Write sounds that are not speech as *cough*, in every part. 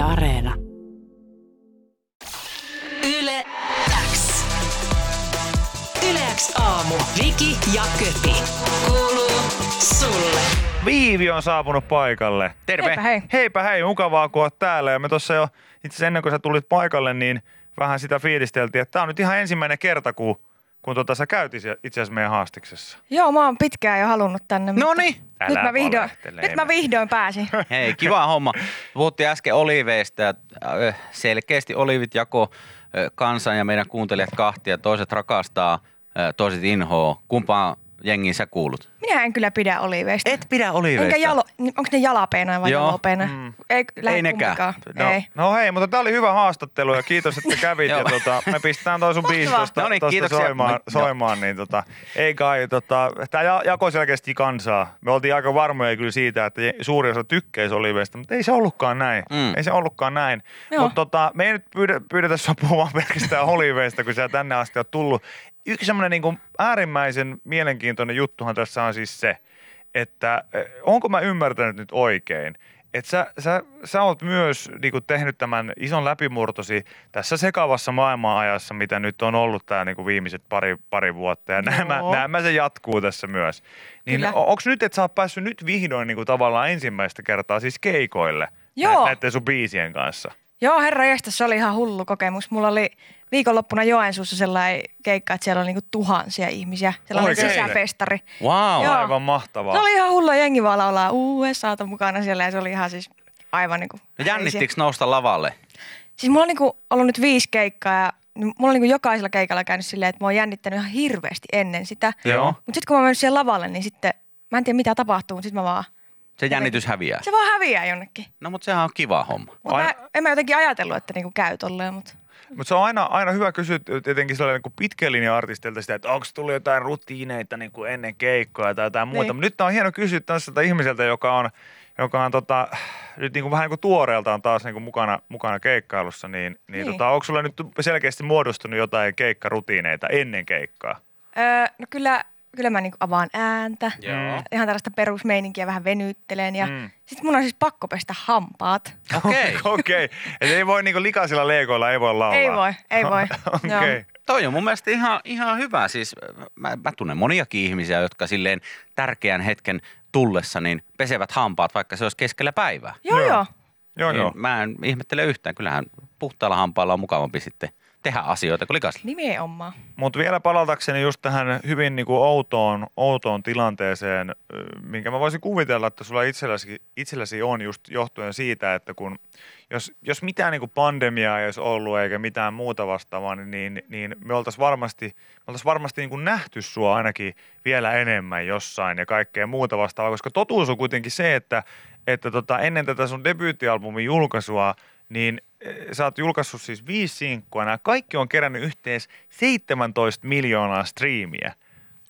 Yle Areena. Yle X. Yle X aamu. Viki ja Köpi. Kuuluu sulle. Viivi on saapunut paikalle. Terve. Heipä hei. Heipä hei, mukavaa kun oot täällä. Ja me tuossa jo, itse ennen kuin sä tulit paikalle, niin vähän sitä fiilisteltiin, että tää on nyt ihan ensimmäinen kerta, kun, kun tota, sä käyt itse asiassa meidän haastiksessa. Joo, mä oon pitkään jo halunnut tänne. No niin. Nyt mä, vihdoin, nyt mä vihdoin pääsin. *laughs* Hei, kiva homma. Puhuttiin äsken oliveista ja äh, selkeästi olivit jako äh, kansan ja meidän kuuntelijat kahtia. Toiset rakastaa, äh, toiset inhoa. Kumpaan jengiin sä kuulut? Minä en kyllä pidä oliveista. Et pidä oliveista. Enkä jalo, onko ne jalapeena vai Joo. jalopeena? Mm. Ei, Ei nekään. No, Ei. no hei, mutta tää oli hyvä haastattelu ja kiitos, että kävit. *laughs* ja tota, me pistetään toi sun biisi tosta, No niin, tosta soimaan, soimaan, niin tota, ei kai, tota, tää ja- jakoi selkeästi kansaa. Me oltiin aika varmoja kyllä siitä, että suuri osa tykkäisi oliveista, mutta ei se ollutkaan näin. Mm. Ei se ollutkaan näin. Mutta tota, me ei nyt pyydä, pyydetä sua puhumaan pelkästään oliveista, kun sä tänne asti oot tullut. Yksi semmoinen niin äärimmäisen mielenkiintoinen juttuhan tässä on siis se, että eh, onko mä ymmärtänyt nyt oikein, että sä, sä, sä oot myös niin kuin tehnyt tämän ison läpimurtosi tässä sekavassa maailmanajassa, mitä nyt on ollut tämä niin kuin viimeiset pari, pari vuotta. Ja nämä, nämä se jatkuu tässä myös. Niin onko nyt, että sä oot päässyt nyt vihdoin niin kuin tavallaan ensimmäistä kertaa siis keikoille Joo. nä- näiden sun biisien kanssa? Joo, herra jästä, se oli ihan hullu kokemus. Mulla oli viikonloppuna Joensuussa sellainen keikka, että siellä oli niinku tuhansia ihmisiä. Sellainen Oikein? sisäfestari. Wow. Joo. Aivan mahtavaa. Se oli ihan hullu, jengi vaan laulaa USAta mukana siellä ja se oli ihan siis aivan niinku... No Jännittikö nousta lavalle? Siis mulla on niinku ollut nyt viisi keikkaa ja mulla on niinku jokaisella keikalla käynyt silleen, että mä oon jännittänyt ihan hirveästi ennen sitä. Joo. Mutta sitten kun mä oon mennyt siellä lavalle, niin sitten mä en tiedä mitä tapahtuu, mutta sitten mä vaan, Se jännitys häviää. se vaan häviää jonnekin. No mutta sehän on kiva homma. Mutta Aina- mä, en mä jotenkin ajatellut, että niinku käy tolleen, mutta Mutta se on aina, aina hyvä kysyä tietenkin sellainen niin pitkän linjan artistilta sitä, että onko tullut jotain rutiineita niin kuin ennen keikkoja tai jotain muuta. Niin. Mutta nyt on hieno kysyä tästä ihmiseltä, joka on, joka on tota, nyt niin kuin vähän niin kuin tuoreeltaan taas niin kuin mukana, mukana keikkailussa, niin, niin, Niin. Tota, onko sulla nyt selkeästi muodostunut jotain keikkarutiineita ennen keikkaa? öö, no kyllä, kyllä mä niinku avaan ääntä. Joo. Ihan tällaista perusmeininkiä vähän venyttelen ja Mm. mm. sitten mun on siis pakko pestä hampaat. Okei. *laughs* Okei, okay. ei voi niin kuin likaisilla leikoilla ei voi laulaa. Ei voi, ei voi. *laughs* Okei. Okay. Toi on mun mielestä ihan, ihan hyvä. Siis mä, mä tunnen moniakin ihmisiä, jotka silleen tärkeän hetken tullessa niin pesevät hampaat, vaikka se olisi keskellä päivää. Joo, Joo. joo. Joo, niin joo. Mä en ihmettele yhtään. Kyllähän puhtaalla hampaalla on mukavampi sitten tehdä asioita kuin likaisilla. Nimenomaan. Mutta vielä palatakseni just tähän hyvin niinku outoon, outoon tilanteeseen, minkä mä voisin kuvitella, että sulla itselläsi, itselläsi on just johtuen siitä, että kun jos, jos mitään niinku pandemiaa ei olisi ollut eikä mitään muuta vastaavaa, niin, niin, niin me oltaisiin varmasti, me oltais varmasti niinku nähty sua ainakin vielä enemmän jossain ja kaikkea muuta vastaavaa, koska totuus on kuitenkin se, että, että tota, ennen tätä sun debyyttialbumin julkaisua, niin eh, sä oot julkaissut siis viisi sinkkua. Nämä kaikki on kerännyt yhteensä 17 miljoonaa striimiä,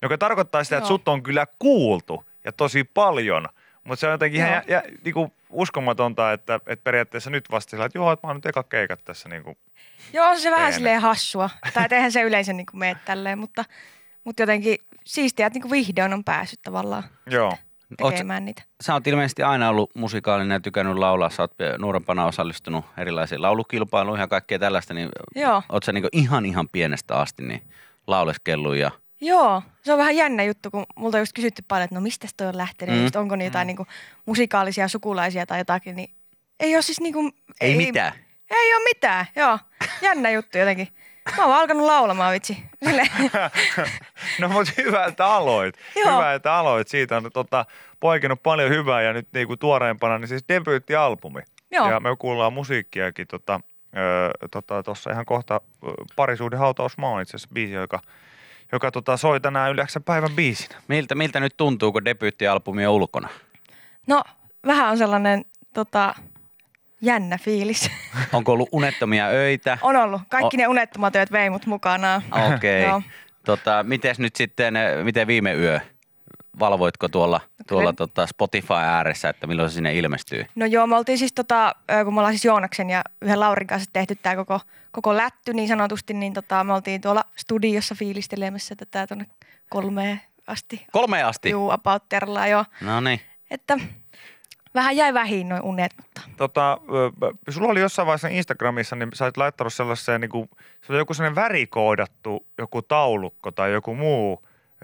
joka tarkoittaa sitä, että Joo. sut on kyllä kuultu ja tosi paljon. Mutta se on jotenkin ihan jä, jä, niinku uskomatonta, että, että periaatteessa nyt vasta sillä, että joo, että mä oon nyt eka keikat tässä. Niinku. Joo, se vähän silleen hassua. Tai eihän se yleensä niin mene tälleen, mutta, mutta jotenkin siistiä, että niin vihdoin on päässyt tavallaan Joo. Oot- tekemään niitä. Sä oot ilmeisesti aina ollut musikaalinen ja tykännyt laulaa. Sä oot nuorempana osallistunut erilaisiin laulukilpailuihin ja kaikkea tällaista. Niin Joo. oot sä niinku ihan ihan pienestä asti niin lauleskellut ja Joo, se on vähän jännä juttu, kun multa on just kysytty paljon, että no mistä toi on lähtenyt, Mm. mm. just onko ne jotain niin musikaalisia sukulaisia tai jotakin, niin ei ole siis niinku, ei, mitään. Ei ole mitään, joo. Jännä juttu jotenkin. Mä oon vaan alkanut laulamaan vitsi. Sille. *laughs* No mutta hyvä, että aloit. Joo. Hyvä, että aloit. Siitä on tota, poikinut paljon hyvää ja nyt niinku tuoreempana, niin siis debyyttialbumi. Joo. Ja me kuullaan musiikkiakin tota, ö, tota, tossa ihan kohta parisuuden hautausmaa on itse asiassa biisi, joka, joka tota, soi tänään yhdeksän päivän biisinä. Miltä, miltä nyt tuntuu, kun debyyttialbumi on ulkona? No, vähän on sellainen tota, jännä fiilis. *laughs* Onko ollut unettomia öitä? on ollut. Kaikki O- ne unettomat työt vei mut mukanaan. Okei. *laughs* Okay. Tota, mites nyt sitten, eh, miten viime yö? Valvoitko tuolla, tuolla tota Spotify ääressä, että milloin se sinne ilmestyy? No joo, me oltiin siis tota, kun me ollaan siis Joonaksen ja yhden Laurin kanssa tehty tämä koko, koko lätty niin sanotusti, niin tota, me oltiin tuolla studiossa fiilistelemässä tätä tuonne kolmeen asti. Kolme asti? Juu, about terlaa, joo. No niin. Että vähän jäi vähin noin unet, mutta Tota, sulla oli jossain vaiheessa Instagramissa, niin sä olit laittanut sellaiseen, niin kuin, se oli joku sellainen värikoodattu joku taulukko tai joku muu,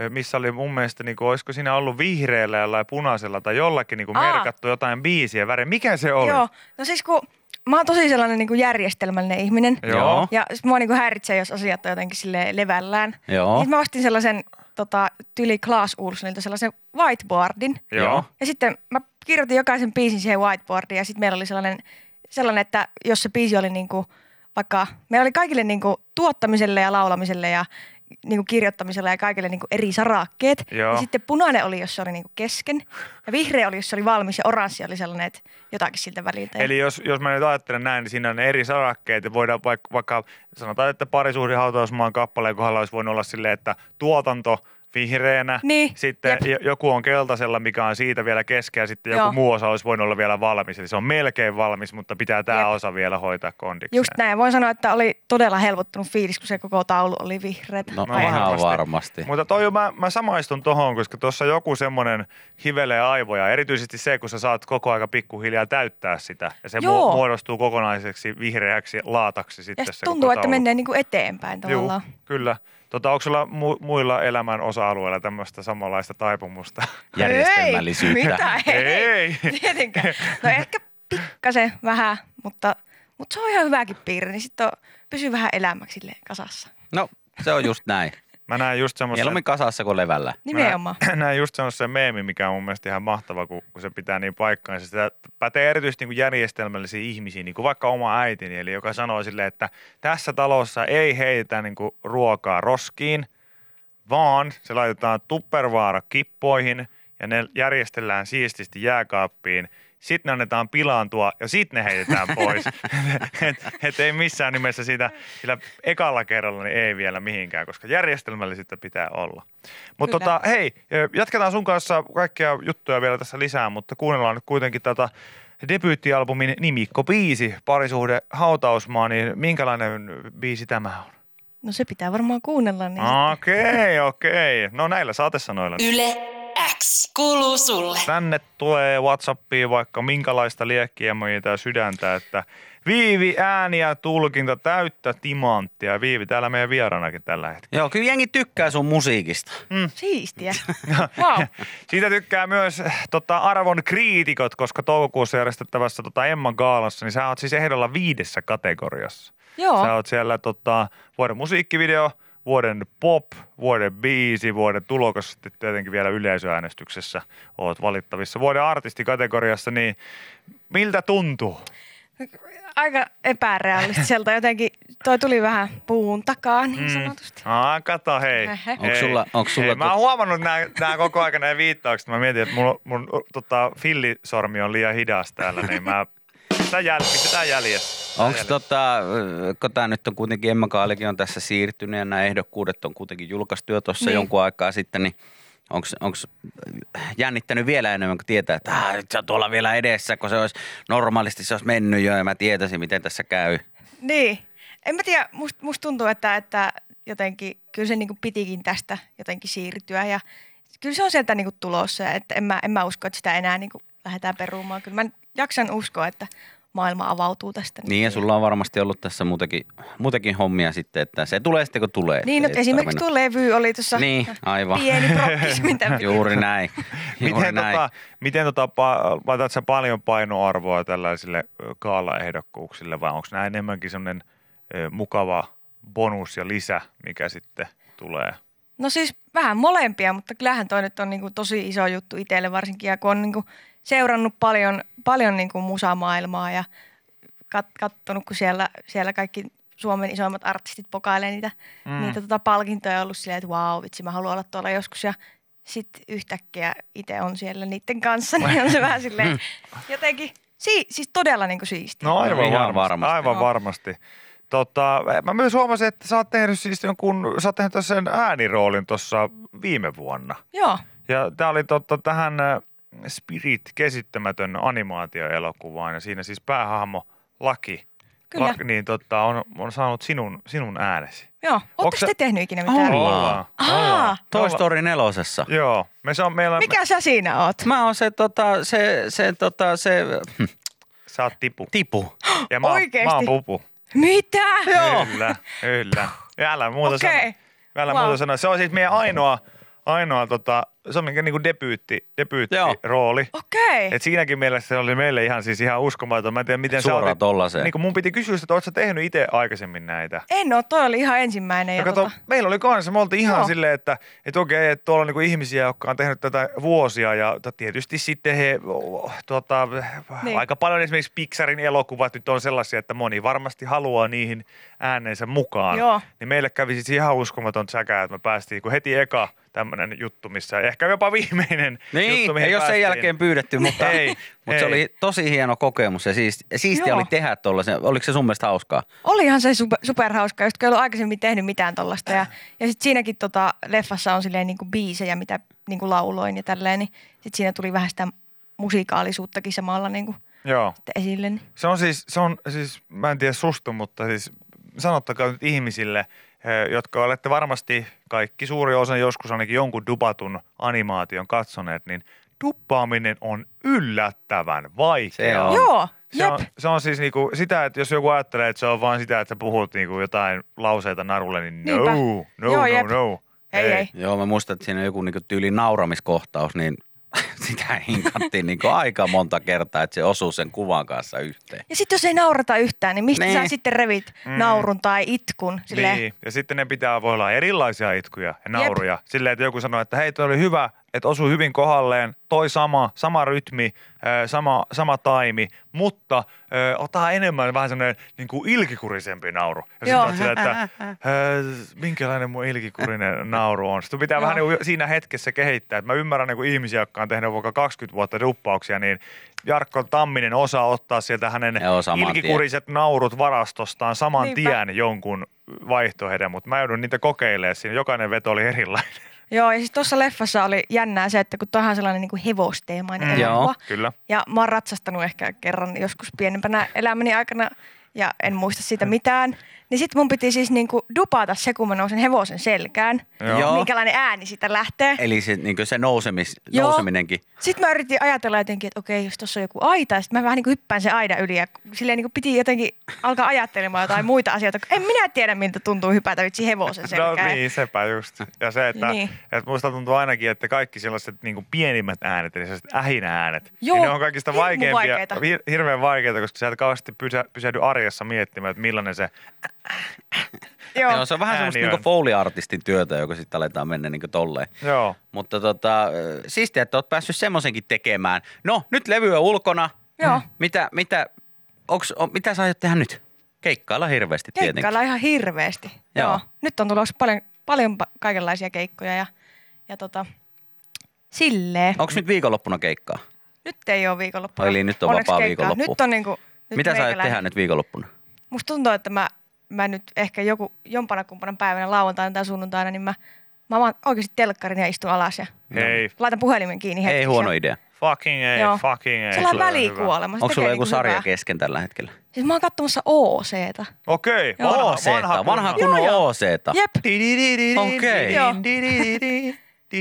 missä oli mun mielestä, niin kuin, olisiko siinä ollut vihreällä jollain punaisella tai jollakin niin kuin Aa. merkattu jotain biisiä väriä. Mikä se oli? joo. No siis kun mä oon tosi sellainen niin kuin järjestelmällinen ihminen. Joo. Ja sit mua niin kuin häiritsee, jos asiat on jotenkin sille levällään. Joo. Sitten mä ostin sellaisen tota, tyli Klaas Ulssonilta sellaisen whiteboardin. Joo. Ja sitten mä kirjoitin jokaisen biisin siihen whiteboardiin ja sitten meillä oli sellainen, sellainen, että jos se biisi oli niinku, vaikka, meillä oli kaikille niinku tuottamiselle ja laulamiselle ja niinku kirjoittamiselle ja kaikille niinku eri sarakkeet. Joo. Ja sitten punainen oli, jos se oli niinku kesken ja vihreä oli, jos se oli valmis ja oranssi oli sellainen, että jotakin siltä väliltä. Eli jos, jos mä nyt ajattelen näin, niin siinä on eri sarakkeet ja voidaan vaikka, vaikka sanotaan, että parisuhde hautausmaan kappaleen kohdalla olisi voinut olla silleen, että tuotanto vihreänä, Niin, sitten jep. jo- joku on keltaisella, mikä on siitä vielä keskeä, ja sitten joku Joo. muu osa olisi voinut olla vielä valmis. Eli se on melkein valmis, mutta pitää tämä Jep. osa vielä hoitaa kondikseen. Just näin. Voin sanoa, että oli todella helpottunut fiilis, kun se koko taulu oli vihreät. No, No ihan varmasti. varmasti. Mutta toi mä, mä samaistun tohon, koska tuossa joku semmoinen hivelee aivoja. Erityisesti se, kun sä saat koko aika pikkuhiljaa täyttää sitä. Ja se Joo. mu- muodostuu kokonaiseksi vihreäksi laataksi sitten Ja se tuntuu, koko että menee niinku eteenpäin Juu, tavallaan. kyllä. Tota, onko sulla mu- muilla elämän osa-alueilla tämmöistä samanlaista taipumusta? *laughs* Järjestelmällisyyttä. Ei, mitä? *laughs* Ei, Ei. Tietenkään. No ehkä pikkasen vähän, mutta, mutta se on ihan hyväkin piirre, niin sitten pysyy vähän elämäksi kasassa. No, se on just näin. Mä näen just semmoisen... Mieluummin kasassa kuin levällä. Nimenomaan. Mä näen just semmoisen meemi, mikä on mun mielestä ihan mahtava, kun, kun se pitää niin paikkaansa. Sitä pätee erityisesti niin kuin järjestelmällisiä ihmisiä, niin kuin vaikka oma äitini, eli joka sanoo silleen, että tässä talossa ei heitä niin kuin ruokaa roskiin, vaan se laitetaan tuppervaara kippoihin ja ne järjestellään siististi jääkaappiin. Sitten ne annetaan pilaantua ja sitten ne heitetään pois. *laughs* et, et ei missään nimessä sitä, sillä ekalla kerralla niin ei vielä mihinkään, koska järjestelmällisyyttä pitää olla. Mutta tota, hei, jatketaan sun kanssa kaikkia juttuja vielä tässä lisää, mutta kuunnellaan nyt kuitenkin tätä debyyttialbumin nimikko biisi, parisuhde hautausmaa, niin minkälainen biisi tämä on? No se pitää varmaan kuunnella. Niin Okei, okei. No näillä saatesanoilla. Yle X kuuluu sulle. Tänne tulee Whatsappiin vaikka minkälaista liekkiä tai sydäntä, että Viivi ääni ja tulkinta täyttä timanttia. Viivi täällä meidän vieraanakin tällä hetkellä. Joo, kyllä jengi tykkää sun musiikista. Siistiä. *laughs* wow. Siitä tykkää myös tota, arvon kriitikot, koska toukokuussa järjestettävässä tota, Emman gaalassa, niin sä oot siis ehdolla viidessä kategoriassa. Joo. Sä oot siellä tota, vuoden musiikkivideo, vuoden pop, vuoden biisi, vuoden tulokas, sitten tietenkin vielä yleisöäänestyksessä oot valittavissa. Vuoden artistikategoriassa, niin miltä tuntuu? Aika epärealistiselta jotenkin. Toi tuli vähän puun takaa niin sanotusti. Aa, kato hei. Onko sulla, onko sulla Hei, mä oon huomannut nämä, nämä koko ajan nämä viittaukset. Mä mietin, että mun, mun tota, fillisormi on liian hidas täällä, niin mä sitä jäl, jäljessä. Onko tota, kun tämä nyt on kuitenkin Emma Kaalikin on tässä siirtynyt ja nämä ehdokkuudet on kuitenkin julkaistu jo tuossa Niin. jonkun aikaa sitten, niin onko jännittänyt vielä enemmän kuin tietää, että ah, se on tuolla vielä edessä, kun se olisi normaalisti se olisi mennyt jo ja mä tietäisin, miten tässä käy. Niin. En mä tiedä, musta must tuntuu, että, että jotenkin kyllä se niinku pitikin tästä jotenkin siirtyä ja kyllä se on sieltä niinku tulossa ja että en mä, en mä usko, että sitä enää niinku lähdetään perumaan. Kyllä mä jaksan uskoa, että maailma avautuu tästä. Niin ja sulla on varmasti ollut tässä muutenkin, muutenkin hommia sitten, että se tulee sitten kun tulee. Niin, nyt ei esimerkiksi tuo levy oli tuossa Niin, aivan. pieni prokkis, mitä. *laughs* Juuri näin. *laughs* Juuri Miten, näin. tota, miten tota, laitat sä paljon painoarvoa tällaisille ö, gaala-ehdokkuuksille vai onko nämä enemmänkin semmoinen mukava bonus ja lisä, mikä sitten tulee? No siis vähän molempia, mutta kyllähän toi nyt on niinku tosi iso juttu itselle varsinkin. Ja kun on niinku seurannut paljon, paljon niinku musamaailmaa ja kat, kattonut, kun siellä, siellä kaikki Suomen isoimmat artistit pokailee niitä, mm. niitä tota palkintoja ja ollut silleen, että vau, vitsi, mä haluan olla tuolla joskus. Ja sitten yhtäkkiä itse on siellä niiden kanssa, niin on se vähän silleen *laughs* jotenkin, si, siis todella niinku siistiä. No aivan Ihan varmasti. varmasti. Aivan varmasti. Tota, mä myös huomasin, että sä oot tehnyt siis jonkun, sä oot tehnyt sen ääniroolin tuossa viime vuonna. Joo, Ja tämä oli totta tähän äh, Spirit käsittämätön animaatioelokuvaan ja siinä siis päähahmo Laki Kyllä. niin tota, on, on saanut sinun, sinun äänesi. Joo. Oletteko te tehnyt ikinä mitään? Ollaan. Aa, Toy Story nelosessa. Joo, me se on, meillä mikä sä siinä oot? Mä oon se, tota, se, se, tota, se sä oot tipu. tipu. Ja mä, oon- Oikeesti? mä oon pupu. Mitä? Joo. Kyllä, kyllä. Ja älä muuta Okei. sano. Älä Wow. muuta sanoa. Se on siis meidän ainoa, ainoa tota, se on minkä niinku debyytti, debyyttirooli. Okei. Et siinäkin mielessä se oli meille ihan siis ihan uskomaton. Mä en tiedä, miten Suoraan sä tollaseen. niin kun mun piti kysyä, että oot sä tehnyt itse aikaisemmin näitä? En oo, toi oli ihan ensimmäinen. Ja Ja kato, tota, meillä oli kanssa, me oltiin ihan Joo. silleen, että, että okei, että tuolla on niinku ihmisiä, jotka on tehnyt tätä vuosia ja tietysti sitten he, tota, Niin. aika paljon esimerkiksi Pixarin elokuvat nyt on sellaisia, että moni varmasti haluaa niihin äänensä mukaan. Joo. Niin meille kävi siis ihan uskomaton säkä, että me päästiin, kun heti eka tämmöinen juttu, missä ehkä jopa *laughs* viimeinen Niin, juttu, mihin ei ole sen jälkeen pyydetty, mutta, *laughs* Ei, mutta se ei. oli tosi hieno kokemus ja siisti, siistiä Joo. oli tehdä tuollaisen. Oliko se sun mielestä hauskaa? olihan se super, superhauska, just kun ei ollut aikaisemmin tehnyt mitään tollasta. Ja, ja sitten siinäkin tota, leffassa on silleen niinku biisejä, mitä niinku lauloin ja tälleen, niin sitten siinä tuli vähän sitä musikaalisuuttakin samalla niinku Joo. sitten esille. Niin. Se on siis, se on siis, mä en tiedä susta, mutta siis sanottakaa nyt ihmisille, jotka olette varmasti kaikki suuri osa joskus ainakin jonkun dupatun animaation katsoneet, niin duppaaminen on yllättävän vaikeaa. Se on. Joo, Se jep. on, se on siis niinku sitä, että jos joku ajattelee, että se on vain sitä, että sä puhut niinku jotain lauseita narulle, niin no, Niinpä. no, Joo, no, jep. no. Ei, ei. Joo, mä muistan, että siinä on joku niinku tyyli nauramiskohtaus, niin *laughs* sitä hinkattiin niinku aika monta kertaa, että se osuu sen kuvan kanssa yhteen. Ja sitten jos ei naurata yhtään, niin mistä Niin. sä sitten revit Mm. naurun tai itkun? Silleen, Niin, ja sitten ne pitää voi olla erilaisia itkuja ja nauruja. Silleen, että joku sanoo, että hei, toi oli hyvä, että osui hyvin kohdalleen, toi sama, sama rytmi, sama, sama taimi, mutta ö, ota enemmän vähän semmoinen niin kuin ilkikurisempi nauru. Ja Joo. sitten silleen, että *laughs* ö, minkälainen mun ilkikurinen nauru on. Sitten pitää Joo. vähän niin kuin siinä hetkessä kehittää. Että mä ymmärrän niin kuin ihmisiä, jotka on tehnyt vaikka 20 vuotta duppauksia, niin Jarkko Tamminen osaa ottaa sieltä hänen Joo, saman tien. ilkikuriset naurut varastostaan saman Niinpä. tien jonkun vaihtoehdon, mutta mä joudun niitä kokeilemaan siinä. Jokainen veto oli erilainen. Joo, ja siis tuossa leffassa oli jännää se, että kun toihan on sellainen niin kuin hevosteemainen Mm. mm. elokuva. Kyllä. Ja mä oon ratsastanut ehkä kerran joskus pienempänä elämäni aikana ja en muista siitä mitään. Niin sit mun piti siis niinku dupata se, kun mä nousen hevosen selkään. Joo. Minkälainen ääni siitä lähtee. Eli se, niinku se nousemis, Joo. nouseminenkin. Sitten mä yritin ajatella jotenkin, että okei, jos tuossa on joku aita, sitten mä vähän niin kuin hyppään sen aidan yli ja silleen niin kuin piti jotenkin alkaa ajattelemaan jotain *laughs* muita asioita. En minä tiedä, miltä tuntuu hypätä vitsi hevosen *laughs* No selkään. niin, sepä just. Ja se, että, Niin. että musta tuntuu ainakin, että kaikki sellaiset niin kuin pienimmät äänet, eli sellaiset ähinä-äänet, Joo, niin ne on kaikista hirmu vaikeimpia, vaikeita. hir- hirveän vaikeita, koska sä et kauheasti pysä, pysähdy arjessa miettimään, että millainen se Joo. Joo, se on vähän semmoista niinku. Foley-artistin työtä, joka sitten aletaan mennä niinku tolleen. Joo. Mutta tota, siistiä, että oot päässyt semmoisenkin tekemään. No, nyt levy on ulkona. Joo. Mitä, mitä, onks, on, mitä sä aiot tehdä nyt? Keikkailla hirveästi tietenkin. Keikkailla ihan hirveästi. Joo. Joo. Nyt on tulossa paljon, paljon pa- kaikenlaisia keikkoja ja, ja tota, silleen. Onko nyt viikonloppuna keikkaa? Nyt ei ole viikonloppuna. Eli nyt on Onneksi vapaa keikkaa. viikonloppu. Nyt on niinku, nyt mitä sä aiot tehdä nyt viikonloppuna? Musta tuntuu, että mä, mä nyt ehkä joku, jompana kumpana päivänä lauantaina tai sunnuntaina, niin mä, mä vaan oikeasti telkkarin ja istun alas ja Hei, laitan puhelimen kiinni hetkeksi. Ei huono ja- idea. fucking ei, Joo. fucking ei. Sellainen Se on välikuolema. Se Onko sulla joku niinku sarja hyvää. kesken tällä hetkellä? Siis mä oon katsomassa OCta. Okei, Joo. vanha, OC, vanha, vanha kunnon- kunnon Joo, joo. OC. Jep. Okei.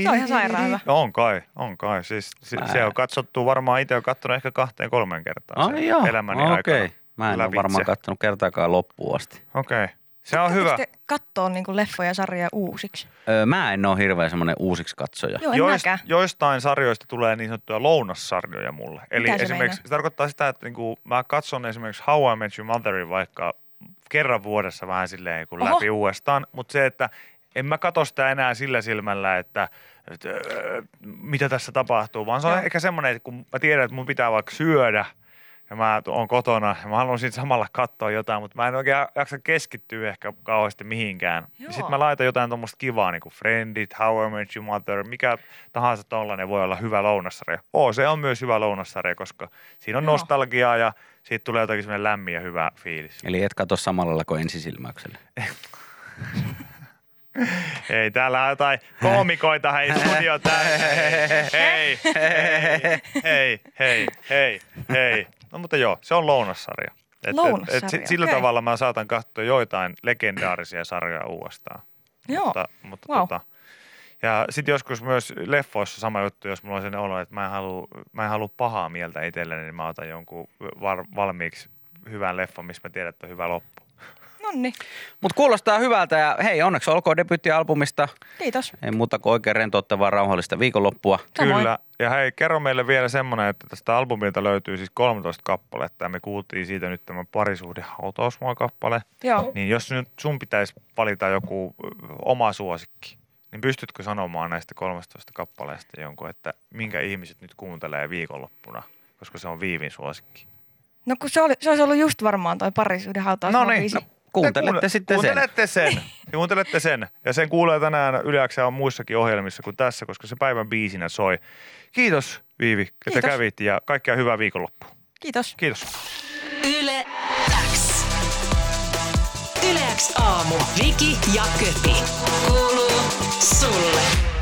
Se on ihan sairaan hyvä. On kai, on kai. Siis, se, on katsottu varmaan itse on katsonut ehkä kahteen kolmeen kertaan joo, elämäni okei. aikana. Mä en ole varmaan kattonut kertaakaan loppuun asti. Okei. Se on hyvä. Te kattoo niinku leffoja ja sarjoja uusiksi? Öö, mä en ole hirveän semmoinen uusiksi katsoja. Joo, en Joist, mäkään. joistain sarjoista tulee niin sanottuja lounassarjoja mulle. Eli Mitä se esimerkiksi meinaa? se tarkoittaa sitä, että niinku, mä katson esimerkiksi How I Met Your Motherin vaikka kerran vuodessa vähän silleen kun Oho. läpi uudestaan. Mutta se, että en mä katso sitä enää sillä silmällä, että, että öö, mitä tässä tapahtuu, vaan se on Joo. ehkä semmoinen, että kun mä tiedän, että mun pitää vaikka syödä ja mä oon kotona ja mä haluan siitä samalla katsoa jotain, mutta mä en oikein jaksa keskittyä ehkä kauheasti mihinkään. Joo. Sitten mä laitan jotain tuommoista kivaa, niin kuin Friendit, How I Met Your Mother, mikä tahansa tollainen voi olla hyvä lounassarja. Oo, se on myös hyvä lounassarja, koska siinä on Joo. nostalgiaa ja siitä tulee jotakin semmoinen lämmin ja hyvä fiilis. Eli et katso samalla lailla kuin ensisilmäyksellä. *laughs* Ei, täällä on jotain koomikoita, hei, studio täynnä. Hei, hei, hei, hei, hei, hei. No mutta joo, se on lounassarja. Et, et, Lounassarja, et, si- sillä tavalla mä saatan katsoa joitain legendaarisia sarjoja uudestaan. Joo, Mutta, mutta Wow. tota, ja sitten joskus myös leffoissa sama juttu, jos mulla on sellainen olo, että mä en halua, mä en halua pahaa mieltä itselleni, niin mä otan jonkun var, valmiiksi hyvän leffon, missä mä tiedän, että on hyvä loppu. Nonni. Mutta kuulostaa hyvältä ja hei, onneksi olkoon debyyttialbumista. Kiitos. Ei muuta kuin oikein rentouttavaa rauhallista viikonloppua. Samoin. Kyllä. Ja hei, kerro meille vielä semmoinen, että tästä albumilta löytyy siis 13 kappaletta ja me kuultiin siitä nyt tämä parisuhde hautausmaa-kappale. Joo. Niin jos nyt sun pitäisi valita joku oma suosikki, niin pystytkö sanomaan näistä 13 kappaleesta jonkun, että minkä ihmiset nyt kuuntelee viikonloppuna, koska se on Viivin suosikki? No kun se, oli, se olisi ollut just varmaan toi parisuuden hautaus. No niin, no, Kuuntelette Te sitten sen. kuuntelette sen. *laughs* Kuuntelette sen. Ja sen kuulee tänään Yle on muissakin ohjelmissa kuin tässä, koska se päivän biisinä soi. Kiitos Viivi, että Kiitos. kävit ja kaikkea hyvää viikonloppua. Kiitos. Kiitos. Yle X. Yle X aamu. Viki ja Köpi. Kuuluu sulle.